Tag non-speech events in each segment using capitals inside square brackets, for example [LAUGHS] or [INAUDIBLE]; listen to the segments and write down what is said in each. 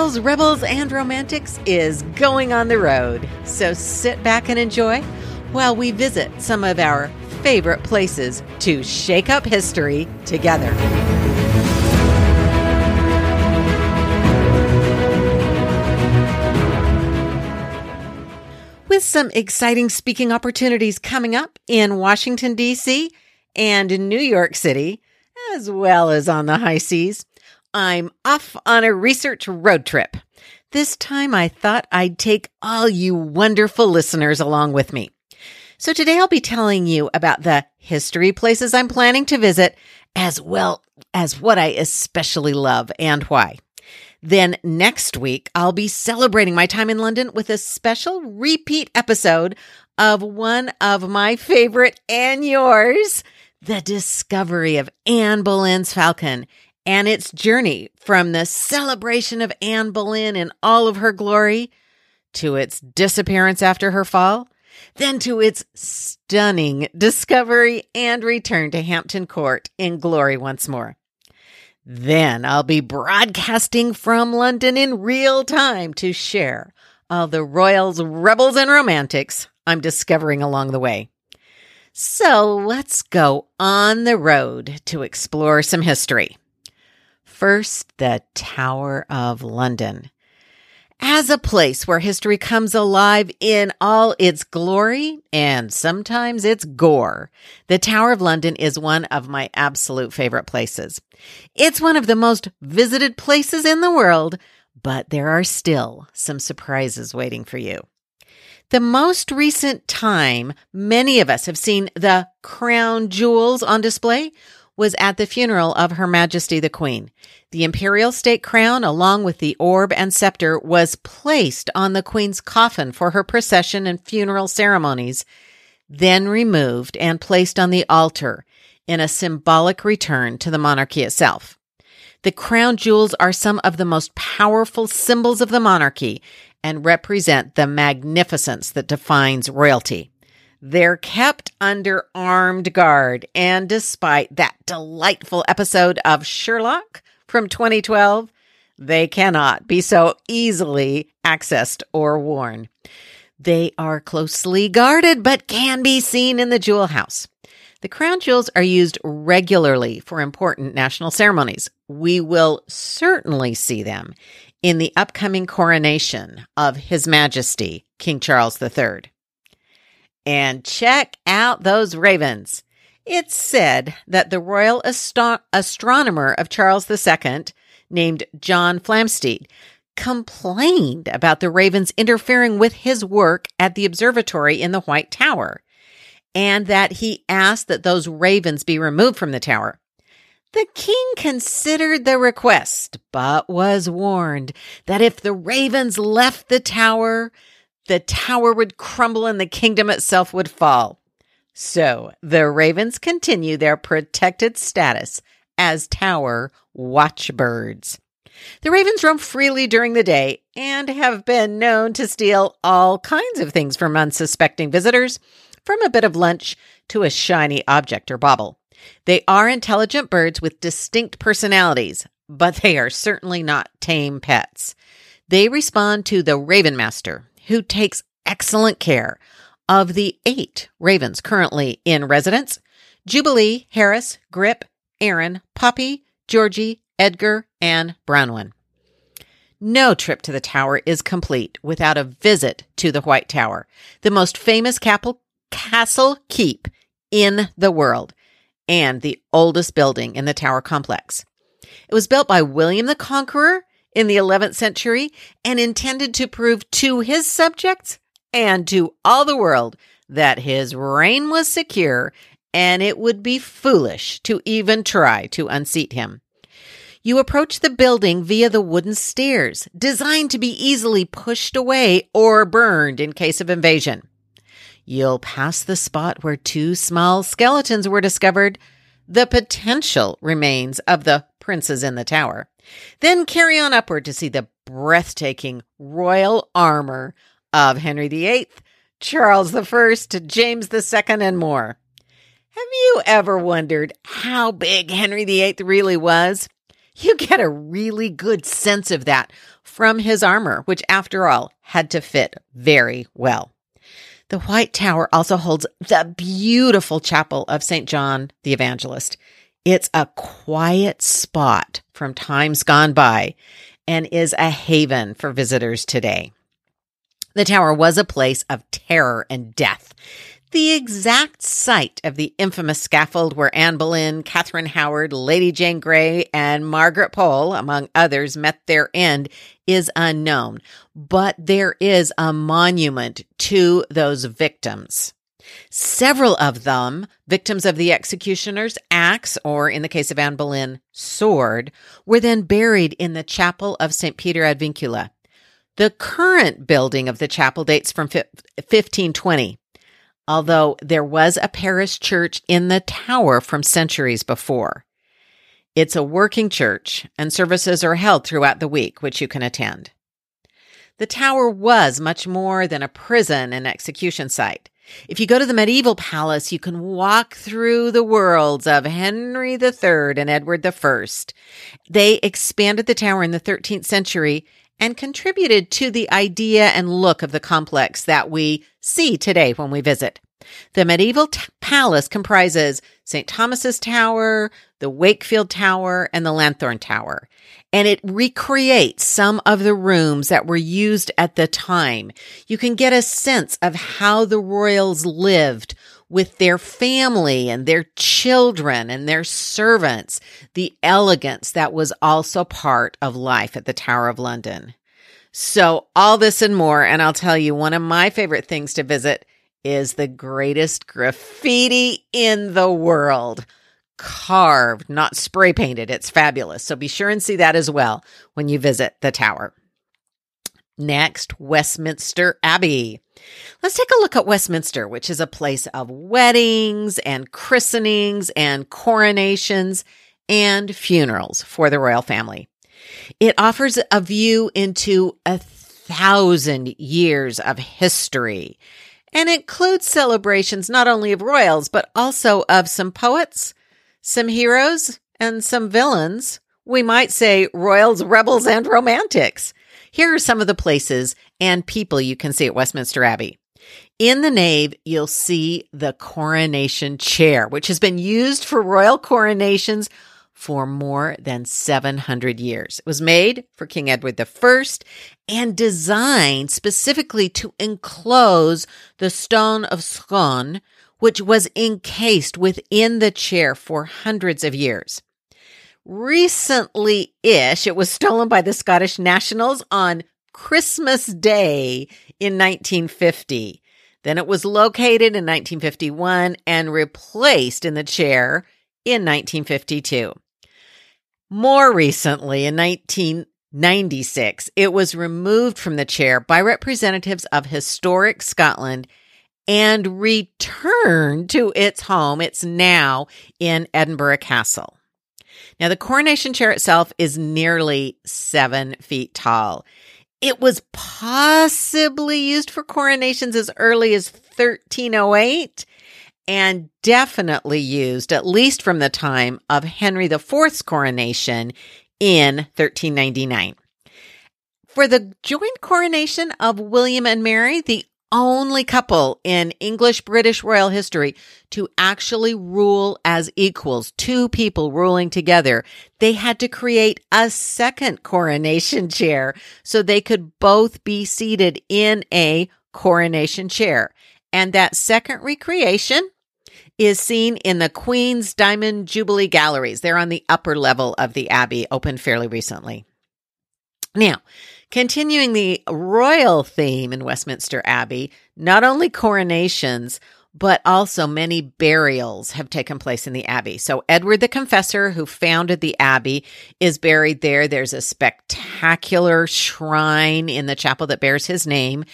Rebels, and Romantics is going on the road. So sit back and enjoy while we visit some of our favorite places to shake up history together. With some exciting speaking opportunities coming up in Washington, D.C. and in New York City, as well as on the high seas, I'm off on a research road trip. This time I thought I'd take all you wonderful listeners along with me. So today I'll be telling you about the history places I'm planning to visit, as well as what I especially love and why. Then next week, I'll be celebrating my time in London with a special repeat episode of one of my favorite and yours, the discovery of Anne Boleyn's falcon and its journey from the celebration of Anne Boleyn in all of her glory to its disappearance after her fall, then to its stunning discovery and return to Hampton Court in glory once more. Then I'll be broadcasting from London in real time to share all the royals, rebels, and romantics I'm discovering along the way. So let's go on the road to explore some history. First, the Tower of London. As a place where history comes alive in all its glory and sometimes its gore, the Tower of London is one of my absolute favorite places. It's one of the most visited places in the world, but there are still some surprises waiting for you. The most recent time many of us have seen the crown jewels on display was at the funeral of Her Majesty the Queen. The imperial state crown, along with the orb and scepter, was placed on the Queen's coffin for her procession and funeral ceremonies, then removed and placed on the altar in a symbolic return to the monarchy itself. The crown jewels are some of the most powerful symbols of the monarchy and represent the magnificence that defines royalty. They're kept under armed guard. And despite that delightful episode of Sherlock from 2012, they cannot be so easily accessed or worn. They are closely guarded, but can be seen in the jewel house. The crown jewels are used regularly for important national ceremonies. We will certainly see them in the upcoming coronation of His Majesty King Charles III. And check out those ravens. It's said that the royal astro- astronomer of Charles II, named John Flamsteed, complained about the ravens interfering with his work at the observatory in the White Tower, and that he asked that those ravens be removed from the tower. The king considered the request, but was warned that if the ravens left the tower, the tower would crumble and the kingdom itself would fall. So the ravens continue their protected status as tower watchbirds. The ravens roam freely during the day and have been known to steal all kinds of things from unsuspecting visitors, from a bit of lunch to a shiny object or bauble. They are intelligent birds with distinct personalities, but they are certainly not tame pets. They respond to the Raven Master, who takes excellent care of the eight ravens currently in residence Jubilee, Harris, Grip, Erin, Poppy, Georgie, Edgar, and Branwen. No trip to the tower is complete without a visit to the White Tower, the most famous capel- castle keep in the world and the oldest building in the tower complex. It was built by William the Conqueror in the 11th century and intended to prove to his subjects and to all the world that his reign was secure and it would be foolish to even try to unseat him. You approach the building via the wooden stairs, designed to be easily pushed away or burned in case of invasion. You'll pass the spot where two small skeletons were discovered, the potential remains of the princes in the tower. Then carry on upward to see the breathtaking royal armor of Henry VIII, Charles I, James II, and more. Have you ever wondered how big Henry VIII really was? You get a really good sense of that from his armor, which after all had to fit very well. The White Tower also holds the beautiful chapel of St. John the Evangelist. It's a quiet spot from times gone by and is a haven for visitors today. The tower was a place of terror and death. The exact site of the infamous scaffold where Anne Boleyn, Catherine Howard, Lady Jane Grey, and Margaret Pole, among others, met their end is unknown, but there is a monument to those victims. Several of them, victims of the executioner's axe, or in the case of Anne Boleyn, sword, were then buried in the chapel of St. Peter ad Vincula. The current building of the chapel dates from 1520 although there was a parish church in the tower from centuries before. It's a working church, and services are held throughout the week, which you can attend. The tower was much more than a prison and execution site. If you go to the medieval palace, you can walk through the worlds of Henry III and Edward I. They expanded the tower in the 13th century and contributed to the idea and look of the complex that we see today when we visit. The medieval t- palace comprises St. Thomas's Tower, the Wakefield Tower, and the Lanthorn Tower. And it recreates some of the rooms that were used at the time. You can get a sense of how the royals lived with their family and their children and their servants, the elegance that was also part of life at the Tower of London. So, all this and more. And I'll tell you, one of my favorite things to visit is the greatest graffiti in the world. Carved, not spray painted. It's fabulous. So, be sure and see that as well when you visit the tower. Next, Westminster Abbey. Let's take a look at Westminster, which is a place of weddings and christenings and coronations and funerals for the royal family. It offers a view into a thousand years of history and includes celebrations not only of royals, but also of some poets, some heroes, and some villains. We might say royals, rebels, and romantics. Here are some of the places and people you can see at Westminster Abbey. In the nave, you'll see the coronation chair, which has been used for royal coronations for more than 700 years. It was made for King Edward I and designed specifically to enclose the stone of Scone, which was encased within the chair for hundreds of years. Recently ish, it was stolen by the Scottish Nationals on Christmas Day in 1950. Then it was located in 1951 and replaced in the chair in 1952. More recently, in 1996, it was removed from the chair by representatives of Historic Scotland and returned to its home. It's now in Edinburgh Castle. Now, the coronation chair itself is nearly seven feet tall. It was possibly used for coronations as early as 1308 and definitely used at least from the time of Henry IV's coronation in 1399. For the joint coronation of William and Mary, the only couple in English British royal history to actually rule as equals, two people ruling together. They had to create a second coronation chair so they could both be seated in a coronation chair. And that second recreation is seen in the Queen's Diamond Jubilee Galleries. They're on the upper level of the Abbey, opened fairly recently. Now, Continuing the royal theme in Westminster Abbey, not only coronations, but also many burials have taken place in the Abbey. So, Edward the Confessor, who founded the Abbey, is buried there. There's a spectacular shrine in the chapel that bears his name.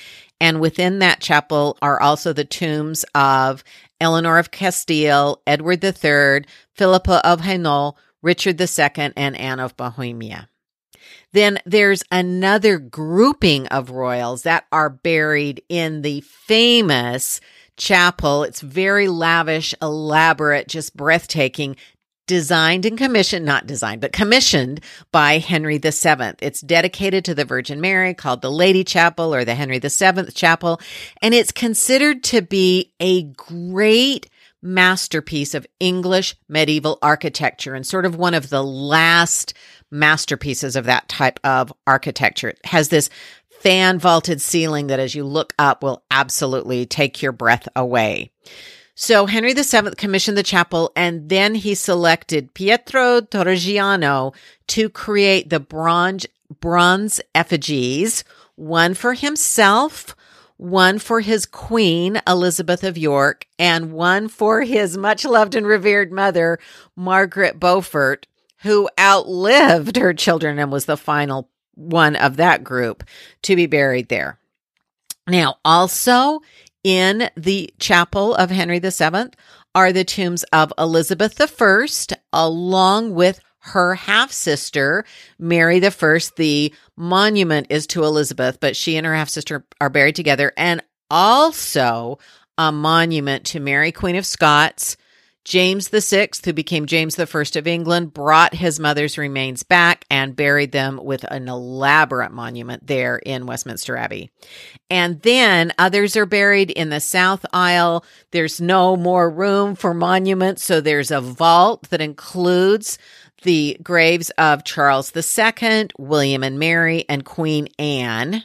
And within that chapel are also the tombs of Eleanor of Castile, Edward III, Philippa of Hainault, Richard II, and Anne of Bohemia. Then there's another grouping of royals that are buried in the famous chapel. It's very lavish, elaborate, just breathtaking. Designed and commissioned, not designed, but commissioned by Henry VII. It's dedicated to the Virgin Mary called the Lady Chapel or the Henry VII Chapel. And it's considered to be a great masterpiece of English medieval architecture and sort of one of the last masterpieces of that type of architecture. It has this fan vaulted ceiling that as you look up will absolutely take your breath away. So Henry VII commissioned the chapel and then he selected Pietro Torrigiano to create the bronze, bronze effigies, one for himself, one for his queen, Elizabeth of York, and one for his much loved and revered mother, Margaret Beaufort, who outlived her children and was the final one of that group to be buried there. Now, also in the chapel of Henry VII are the tombs of Elizabeth I, along with her half sister, Mary I. The monument is to Elizabeth, but she and her half sister are buried together, and also a monument to Mary, Queen of Scots, James VI, who became James I of England, brought his mother's remains back and buried them with an elaborate monument there in Westminster Abbey. And then others are buried in the south aisle. There's no more room for monuments, so there's a vault that includes the graves of Charles II, William and Mary, and Queen Anne.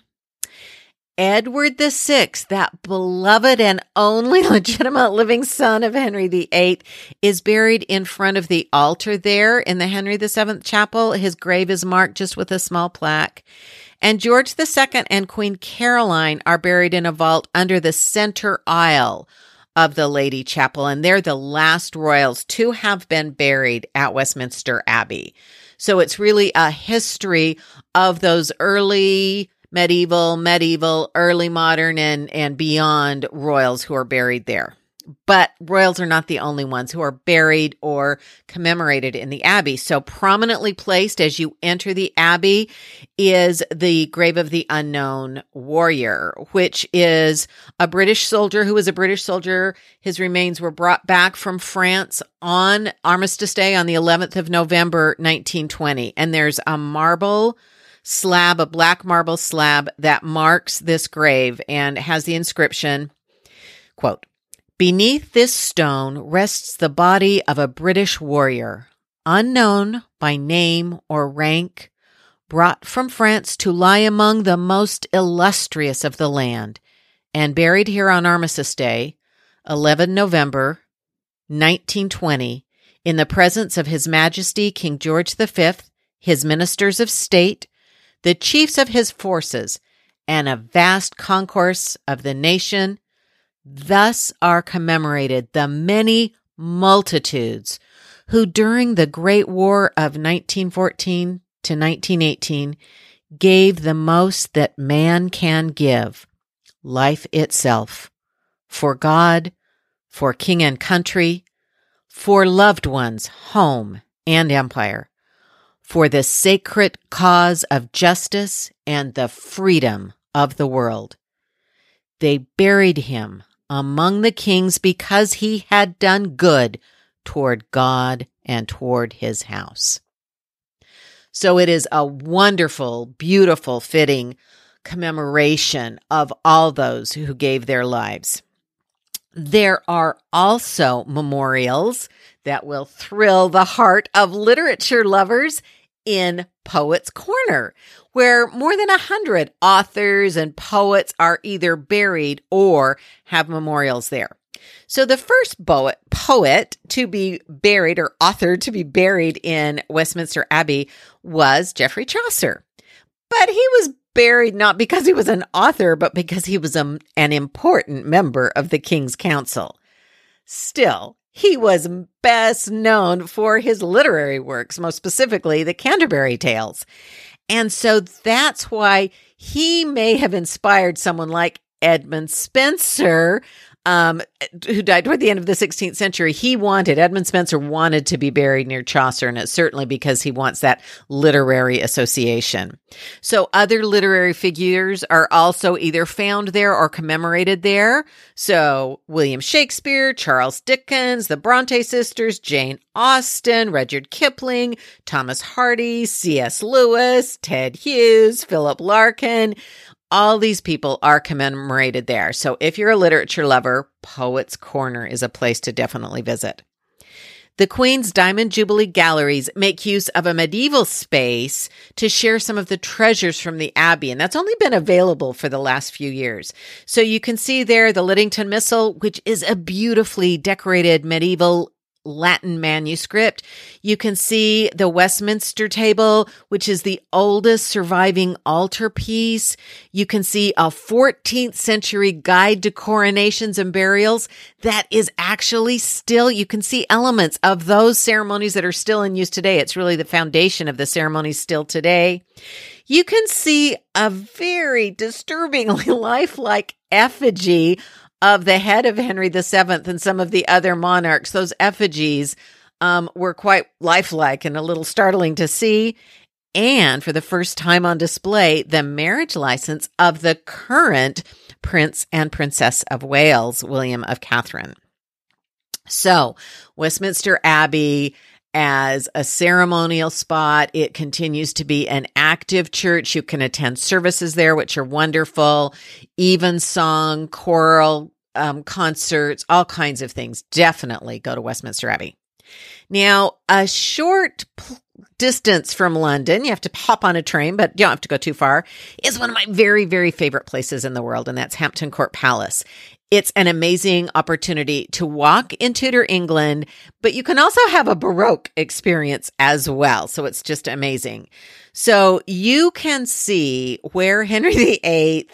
Edward VI, that beloved and only [LAUGHS] legitimate living son of Henry VIII, is buried in front of the altar there in the Henry VII chapel. His grave is marked just with a small plaque. And George II and Queen Caroline are buried in a vault under the center aisle of the Lady Chapel. And they're the last royals to have been buried at Westminster Abbey. So it's really a history of those early medieval, medieval, early modern, and, and beyond royals who are buried there. But royals are not the only ones who are buried or commemorated in the abbey. So prominently placed as you enter the abbey is the grave of the unknown warrior, which is a British soldier who was a British soldier. His remains were brought back from France on Armistice Day on the 11th of November, 1920. And there's a marble slab, a black marble slab that marks this grave and has the inscription, quote, Beneath this stone rests the body of a British warrior, unknown by name or rank, brought from France to lie among the most illustrious of the land, and buried here on Armistice Day, 11 November 1920, in the presence of His Majesty King George V, his ministers of state, the chiefs of his forces, and a vast concourse of the nation. Thus are commemorated the many multitudes who during the Great War of 1914 to 1918 gave the most that man can give life itself for God, for king and country, for loved ones, home, and empire for the sacred cause of justice and the freedom of the world. They buried him among the kings because he had done good toward God and toward his house. So it is a wonderful, beautiful, fitting commemoration of all those who gave their lives. There are also memorials that will thrill the heart of literature lovers in Poets Corner, where more than a hundred authors and poets are either buried or have memorials there. So the first poet, poet to be buried or author to be buried in Westminster Abbey was Geoffrey Chaucer. But he was buried not because he was an author, but because he was a, an important member of the King's Council. Still, he was best known for his literary works, most specifically the Canterbury Tales. And so that's why he may have inspired someone like Edmund Spenser um, who died toward the end of the 16th century, he wanted, Edmund Spenser wanted to be buried near Chaucer, and it's certainly because he wants that literary association. So other literary figures are also either found there or commemorated there. So William Shakespeare, Charles Dickens, the Bronte sisters, Jane Austen, Rudyard Kipling, Thomas Hardy, C.S. Lewis, Ted Hughes, Philip Larkin, all these people are commemorated there. So if you're a literature lover, Poets Corner is a place to definitely visit. The Queen's Diamond Jubilee Galleries make use of a medieval space to share some of the treasures from the Abbey, and that's only been available for the last few years. So you can see there the Litlyngton Missal, which is a beautifully decorated medieval Latin manuscript. You can see the Westminster table, which is the oldest surviving altarpiece. You can see a 14th century guide to coronations and burials that is actually still, you can see elements of those ceremonies that are still in use today. It's really the foundation of the ceremonies still today. You can see a very disturbingly [LAUGHS] lifelike effigy of the head of Henry VII and some of the other monarchs. Those effigies um, were quite lifelike and a little startling to see. And for the first time on display, the marriage license of the current Prince and Princess of Wales, William of Catherine. So, Westminster Abbey as a ceremonial spot. It continues to be an active church. You can attend services there, which are wonderful. Evensong, choral um, concerts, all kinds of things. Definitely go to Westminster Abbey. Now, a short p- distance from London, you have to hop on a train, but you don't have to go too far, is one of my very, very favorite places in the world, and that's Hampton Court Palace. It's an amazing opportunity to walk in Tudor England, but you can also have a Baroque experience as well. So it's just amazing. So you can see where Henry VIII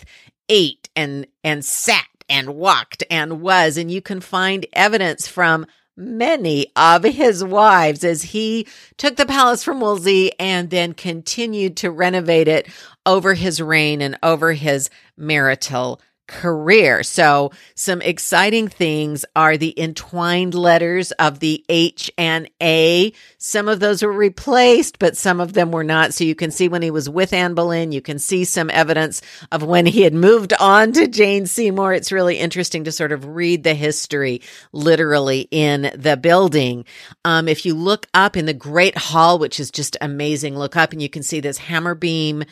ate and, and sat and walked and was, and you can find evidence from many of his wives as he took the palace from Wolsey and then continued to renovate it over his reign and over his marital career. So some exciting things are the entwined letters of the H and A. Some of those were replaced, but some of them were not. So you can see when he was with Anne Boleyn, you can see some evidence of when he had moved on to Jane Seymour. It's really interesting to sort of read the history literally in the building. Um, if you look up in the Great Hall, which is just amazing, look up and you can see this hammer beam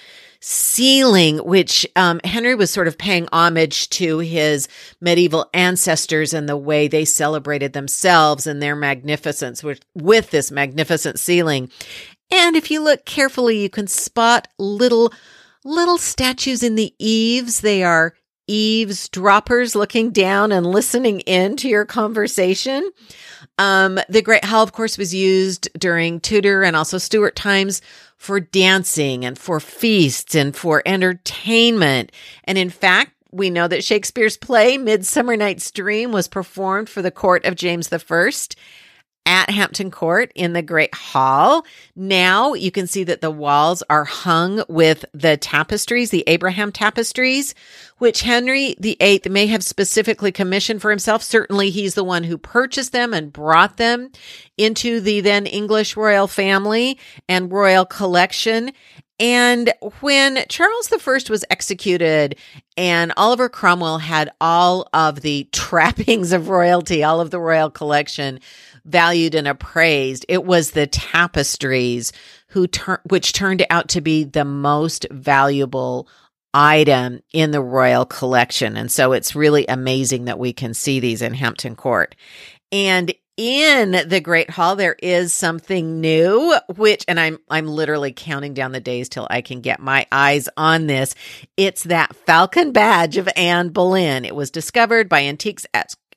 ceiling, which um, Henry was sort of paying homage to his medieval ancestors and the way they celebrated themselves and their magnificence with, with this magnificent ceiling. And if you look carefully, you can spot little, little statues in the eaves. They are eavesdroppers looking down and listening in to your conversation. Um, the Great Hall, of course, was used during Tudor and also Stuart times for dancing and for feasts and for entertainment. And in fact, we know that Shakespeare's play Midsummer Night's Dream was performed for the court of James I at Hampton Court in the Great Hall. Now you can see that the walls are hung with the tapestries, the Abraham tapestries, which Henry VIII may have specifically commissioned for himself. Certainly he's the one who purchased them and brought them into the then English royal family and royal collection. And when Charles I was executed and Oliver Cromwell had all of the [LAUGHS] trappings of royalty, all of the royal collection, valued and appraised. It was the tapestries who tur- which turned out to be the most valuable item in the royal collection. And so it's really amazing that we can see these in Hampton Court. And in the Great Hall, there is something new, which, and I'm, I'm literally counting down the days till I can get my eyes on this. It's that Falcon badge of Anne Boleyn. It was discovered by antiques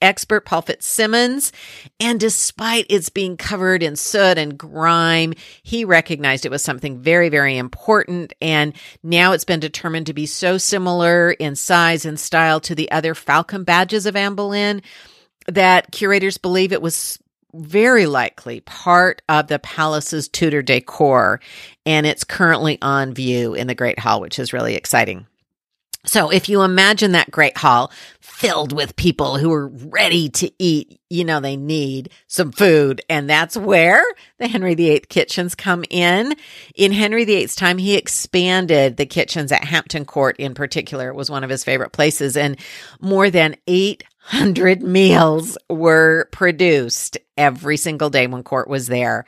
expert Paul Fitzsimmons. And despite its being covered in soot and grime, he recognized it was something very, very important. And now it's been determined to be so similar in size and style to the other Falcon badges of Anne Boleyn that curators believe it was very likely part of the palace's Tudor decor. And it's currently on view in the Great Hall, which is really exciting. So if you imagine that great hall filled with people who are ready to eat, you know, they need some food. And that's where the Henry VIII kitchens come in. In Henry VIII's time, he expanded the kitchens at Hampton Court in particular. It was one of his favorite places and more than 800 meals were produced every single day when court was there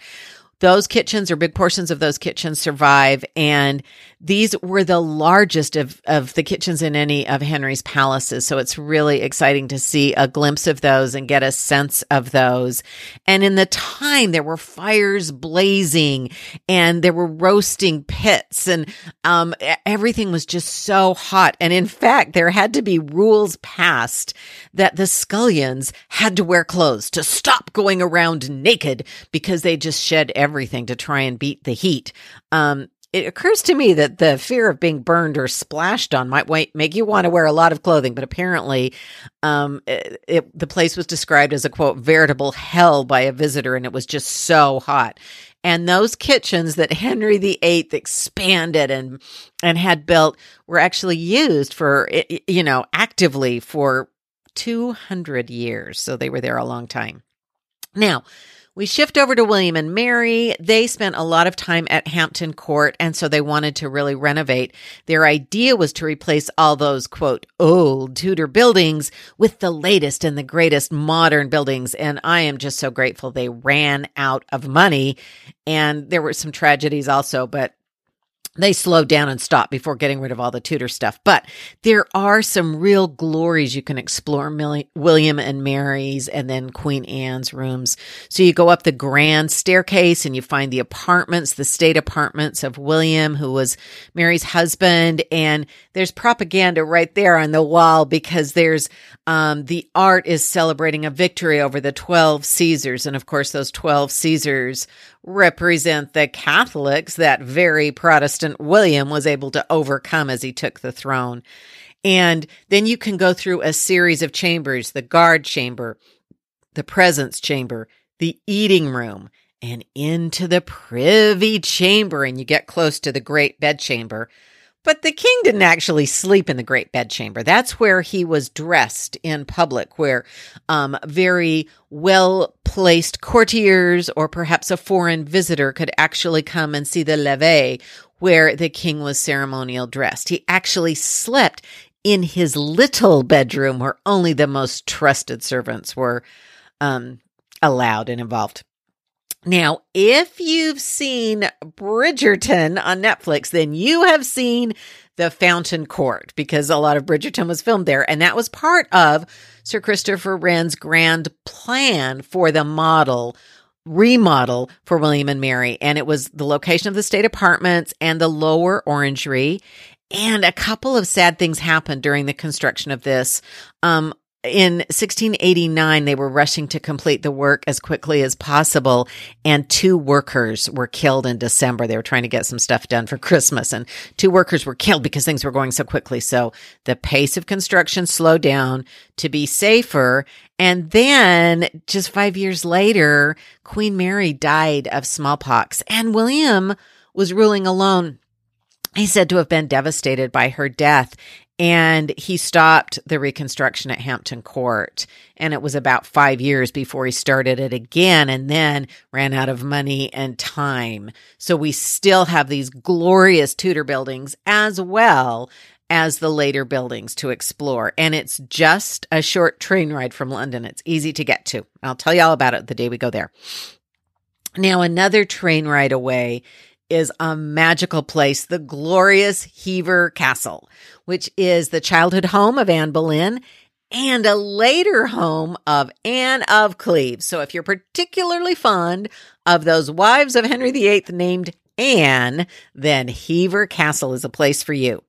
those kitchens or big portions of those kitchens survive. And these were the largest of, of the kitchens in any of Henry's palaces. So it's really exciting to see a glimpse of those and get a sense of those. And in the time, there were fires blazing and there were roasting pits and, um, everything was just so hot. And in fact, there had to be rules passed that the scullions had to wear clothes to stop going around naked because they just shed everything to try and beat the heat. Um, it occurs to me that the fear of being burned or splashed on might make you want to wear a lot of clothing, but apparently, um, it, it, the place was described as a quote veritable hell by a visitor, and it was just so hot. And those kitchens that Henry VIII expanded and and had built were actually used for you know actively for 200 years, so they were there a long time. Now, we shift over to William and Mary. They spent a lot of time at Hampton Court, and so they wanted to really renovate. Their idea was to replace all those, quote, old Tudor buildings with the latest and the greatest modern buildings. And I am just so grateful they ran out of money. And there were some tragedies also, but they slowed down and stopped before getting rid of all the Tudor stuff. But there are some real glories you can explore William and Mary's and then Queen Anne's rooms. So you go up the grand staircase and you find the apartments, the state apartments of William, who was Mary's husband. And there's propaganda right there on the wall because there's, um, the art is celebrating a victory over the 12 Caesars. And of course, those 12 Caesars represent the Catholics that very Protestant William was able to overcome as he took the throne. And then you can go through a series of chambers the guard chamber, the presence chamber, the eating room, and into the privy chamber. And you get close to the great bedchamber. But the king didn't actually sleep in the great bedchamber. That's where he was dressed in public, where um, very well placed courtiers or perhaps a foreign visitor could actually come and see the levee where the king was ceremonial dressed. He actually slept in his little bedroom where only the most trusted servants were um, allowed and involved. Now, if you've seen Bridgerton on Netflix, then you have seen the Fountain Court because a lot of Bridgerton was filmed there. And that was part of Sir Christopher Wren's grand plan for the model remodel for William and Mary. And it was the location of the state apartments and the lower orangery. And a couple of sad things happened during the construction of this. Um, in 1689, they were rushing to complete the work as quickly as possible, and two workers were killed in December. They were trying to get some stuff done for Christmas, and two workers were killed because things were going so quickly. So the pace of construction slowed down to be safer. And then just five years later, Queen Mary died of smallpox, and William was ruling alone. He's said to have been devastated by her death and he stopped the reconstruction at Hampton Court. And it was about five years before he started it again and then ran out of money and time. So we still have these glorious Tudor buildings as well as the later buildings to explore. And it's just a short train ride from London. It's easy to get to. I'll tell you all about it the day we go there. Now, another train ride away is a magical place, the glorious Hever Castle, which is the childhood home of Anne Boleyn and a later home of Anne of Cleves. So if you're particularly fond of those wives of Henry VIII named Anne, then Hever Castle is a place for you.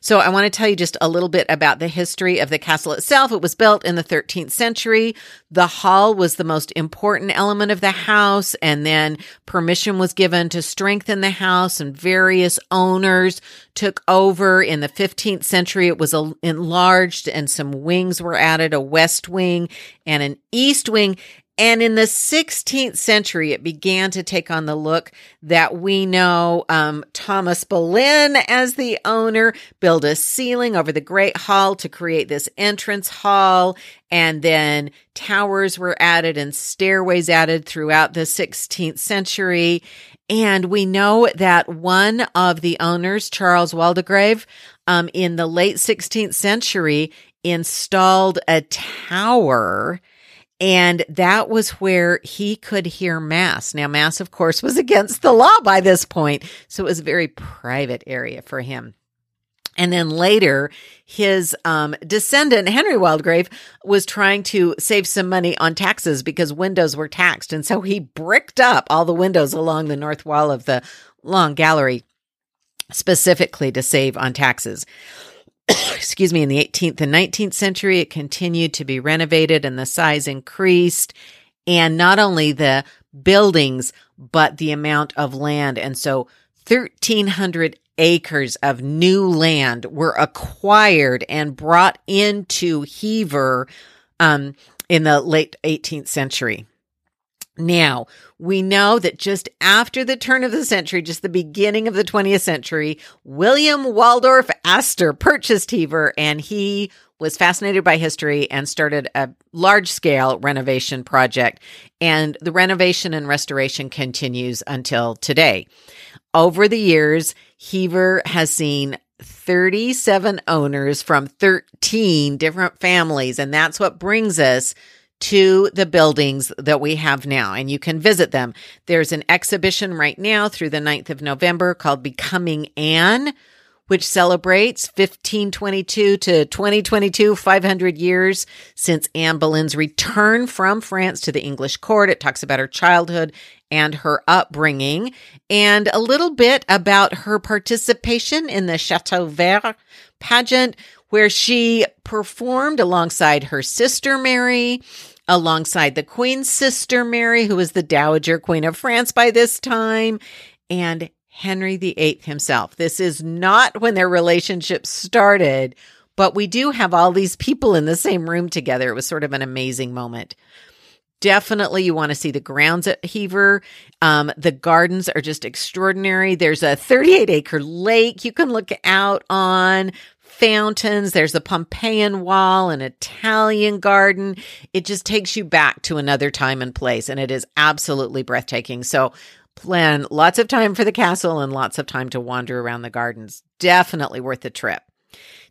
So I want to tell you just a little bit about the history of the castle itself. It was built in the 13th century. The hall was the most important element of the house. And then permission was given to strengthen the house and various owners took over in the 15th century. It was enlarged and some wings were added, a west wing and an east wing. And in the 16th century, it began to take on the look that we know um, Thomas Boleyn, as the owner, built a ceiling over the Great Hall to create this entrance hall. And then towers were added and stairways added throughout the 16th century. And we know that one of the owners, Charles Waldegrave, um, in the late 16th century, installed a tower. And that was where he could hear Mass. Now, Mass, of course, was against the law by this point. So it was a very private area for him. And then later, his um, descendant, Henry Waldegrave, was trying to save some money on taxes because windows were taxed. And so he bricked up all the windows along the north wall of the long gallery specifically to save on taxes. [COUGHS] Excuse me, in the 18th and 19th century, it continued to be renovated and the size increased. And not only the buildings, but the amount of land. And so 1,300 acres of new land were acquired and brought into Hever um, in the late 18th century. Now, we know that just after the turn of the century, just the beginning of the 20th century, William Waldorf Astor purchased Hever and he was fascinated by history and started a large scale renovation project. And the renovation and restoration continues until today. Over the years, Hever has seen 37 owners from 13 different families. And that's what brings us to the buildings that we have now, and you can visit them. There's an exhibition right now through the 9th of November called Becoming Anne, which celebrates 1522 to 2022, 500 years since Anne Boleyn's return from France to the English court. It talks about her childhood and her upbringing, and a little bit about her participation in the Chateau Vert pageant, where she performed alongside her sister Mary alongside the Queen's sister Mary, who was the Dowager Queen of France by this time, and Henry VIII himself. This is not when their relationship started, but we do have all these people in the same room together. It was sort of an amazing moment. Definitely, you want to see the grounds at Hever. Um, the gardens are just extraordinary. There's a 38 acre lake you can look out on fountains. There's a Pompeian wall, an Italian garden. It just takes you back to another time and place, and it is absolutely breathtaking. So, plan lots of time for the castle and lots of time to wander around the gardens. Definitely worth the trip.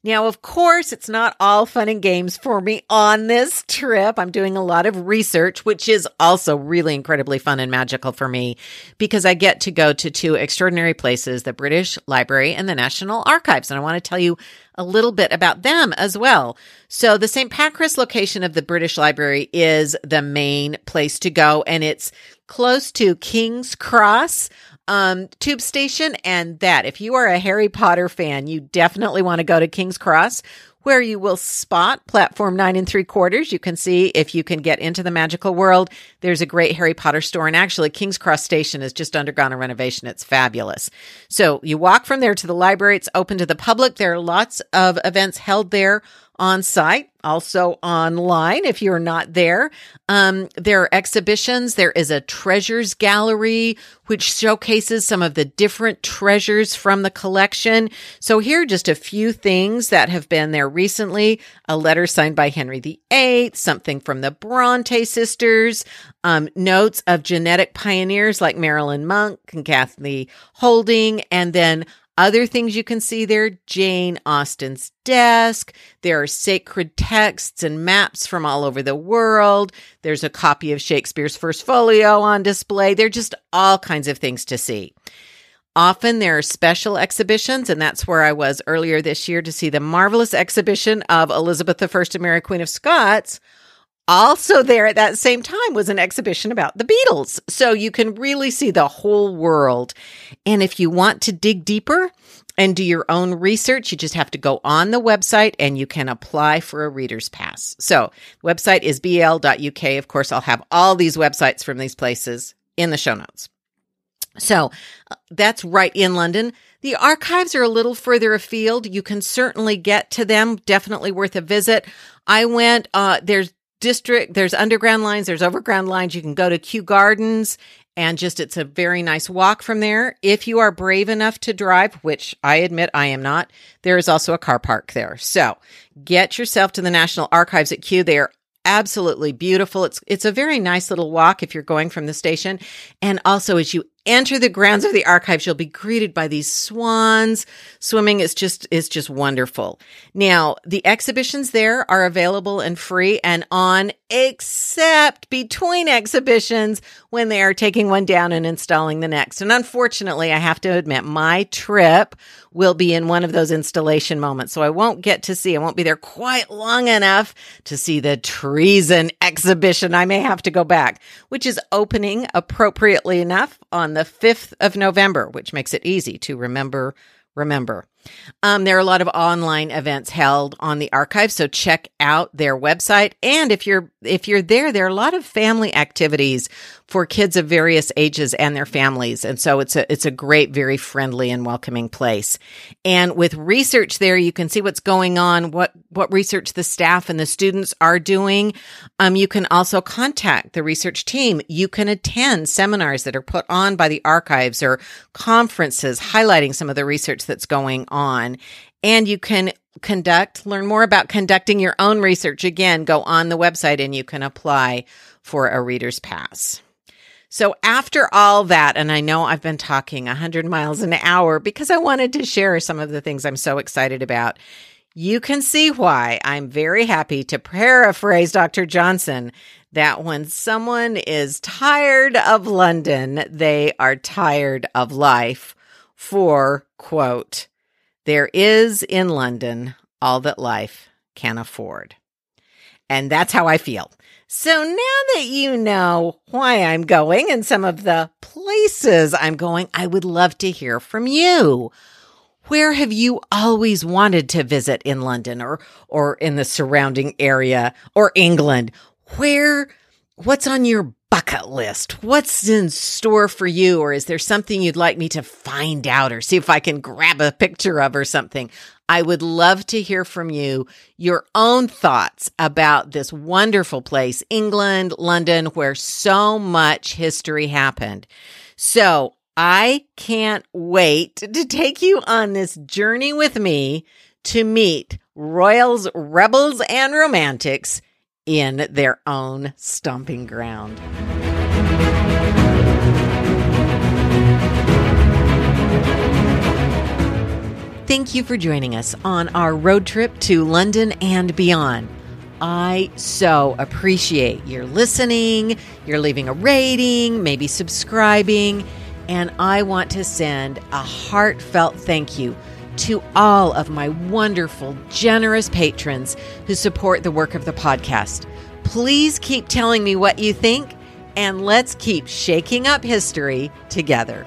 Now, of course, it's not all fun and games for me on this trip. I'm doing a lot of research, which is also really incredibly fun and magical for me because I get to go to two extraordinary places, the British Library and the National Archives. And I want to tell you a little bit about them as well. So the St. Pancras location of the British Library is the main place to go and it's close to King's Cross um, tube station. And that, if you are a Harry Potter fan, you definitely want to go to King's Cross, where you will spot platform nine and three quarters. You can see if you can get into the magical world. There's a great Harry Potter store. And actually, King's Cross Station has just undergone a renovation. It's fabulous. So you walk from there to the library. It's open to the public. There are lots of events held there on site, also online if you're not there. Um, there are exhibitions. There is a treasures gallery, which showcases some of the different treasures from the collection. So here are just a few things that have been there recently. A letter signed by Henry VIII, something from the Bronte sisters, um, notes of genetic pioneers like Marilyn Monk and Kathy Holding, and then other things you can see there Jane Austen's desk. There are sacred texts and maps from all over the world. There's a copy of Shakespeare's First Folio on display. There are just all kinds of things to see. Often there are special exhibitions, and that's where I was earlier this year to see the marvelous exhibition of Elizabeth I and Mary Queen of Scots also, there at that same time was an exhibition about the Beatles. So you can really see the whole world. And if you want to dig deeper and do your own research, you just have to go on the website and you can apply for a reader's pass. So, website is bl.uk. Of course, I'll have all these websites from these places in the show notes. So, uh, that's right in London. The archives are a little further afield. You can certainly get to them. Definitely worth a visit. I went, uh, there's district, there's underground lines, there's overground lines. You can go to Kew Gardens and just it's a very nice walk from there. If you are brave enough to drive, which I admit I am not, there is also a car park there. So get yourself to the National Archives at Kew. They are absolutely beautiful. It's it's a very nice little walk if you're going from the station. And also as you enter the grounds of the archives, you'll be greeted by these swans swimming. It's just, it's just wonderful. Now, the exhibitions there are available and free and on, except between exhibitions when they are taking one down and installing the next. And unfortunately, I have to admit, my trip will be in one of those installation moments. So I won't get to see, I won't be there quite long enough to see the treason exhibition. I may have to go back, which is opening appropriately enough on the 5th of November, which makes it easy to remember, remember. Um, there are a lot of online events held on the archive, so check out their website. And if you're if you're there, there are a lot of family activities for kids of various ages and their families, and so it's a it's a great, very friendly and welcoming place. And with research there, you can see what's going on, what what research the staff and the students are doing. Um, you can also contact the research team. You can attend seminars that are put on by the archives or conferences highlighting some of the research that's going on. And you can conduct, learn more about conducting your own research. Again, go on the website and you can apply for a reader's pass. So after all that, and I know I've been talking 100 miles an hour because I wanted to share some of the things I'm so excited about. You can see why I'm very happy to paraphrase Dr. Johnson that when someone is tired of London, they are tired of life for quote, there is in London all that life can afford. And that's how I feel. So now that you know why I'm going and some of the places I'm going, I would love to hear from you. Where have you always wanted to visit in London or or in the surrounding area or England? Where what's on your bucket list? What's in store for you? Or is there something you'd like me to find out or see if I can grab a picture of or something? I would love to hear from you your own thoughts about this wonderful place, England, London, where so much history happened. So I can't wait [LAUGHS] to take you on this journey with me to meet royals, rebels, and romantics in their own stomping ground. Thank you for joining us on our road trip to London and beyond. I so appreciate your listening, you're leaving a rating, maybe subscribing, and I want to send a heartfelt thank you to all of my wonderful, generous patrons who support the work of the podcast. Please keep telling me what you think, and let's keep shaking up history together.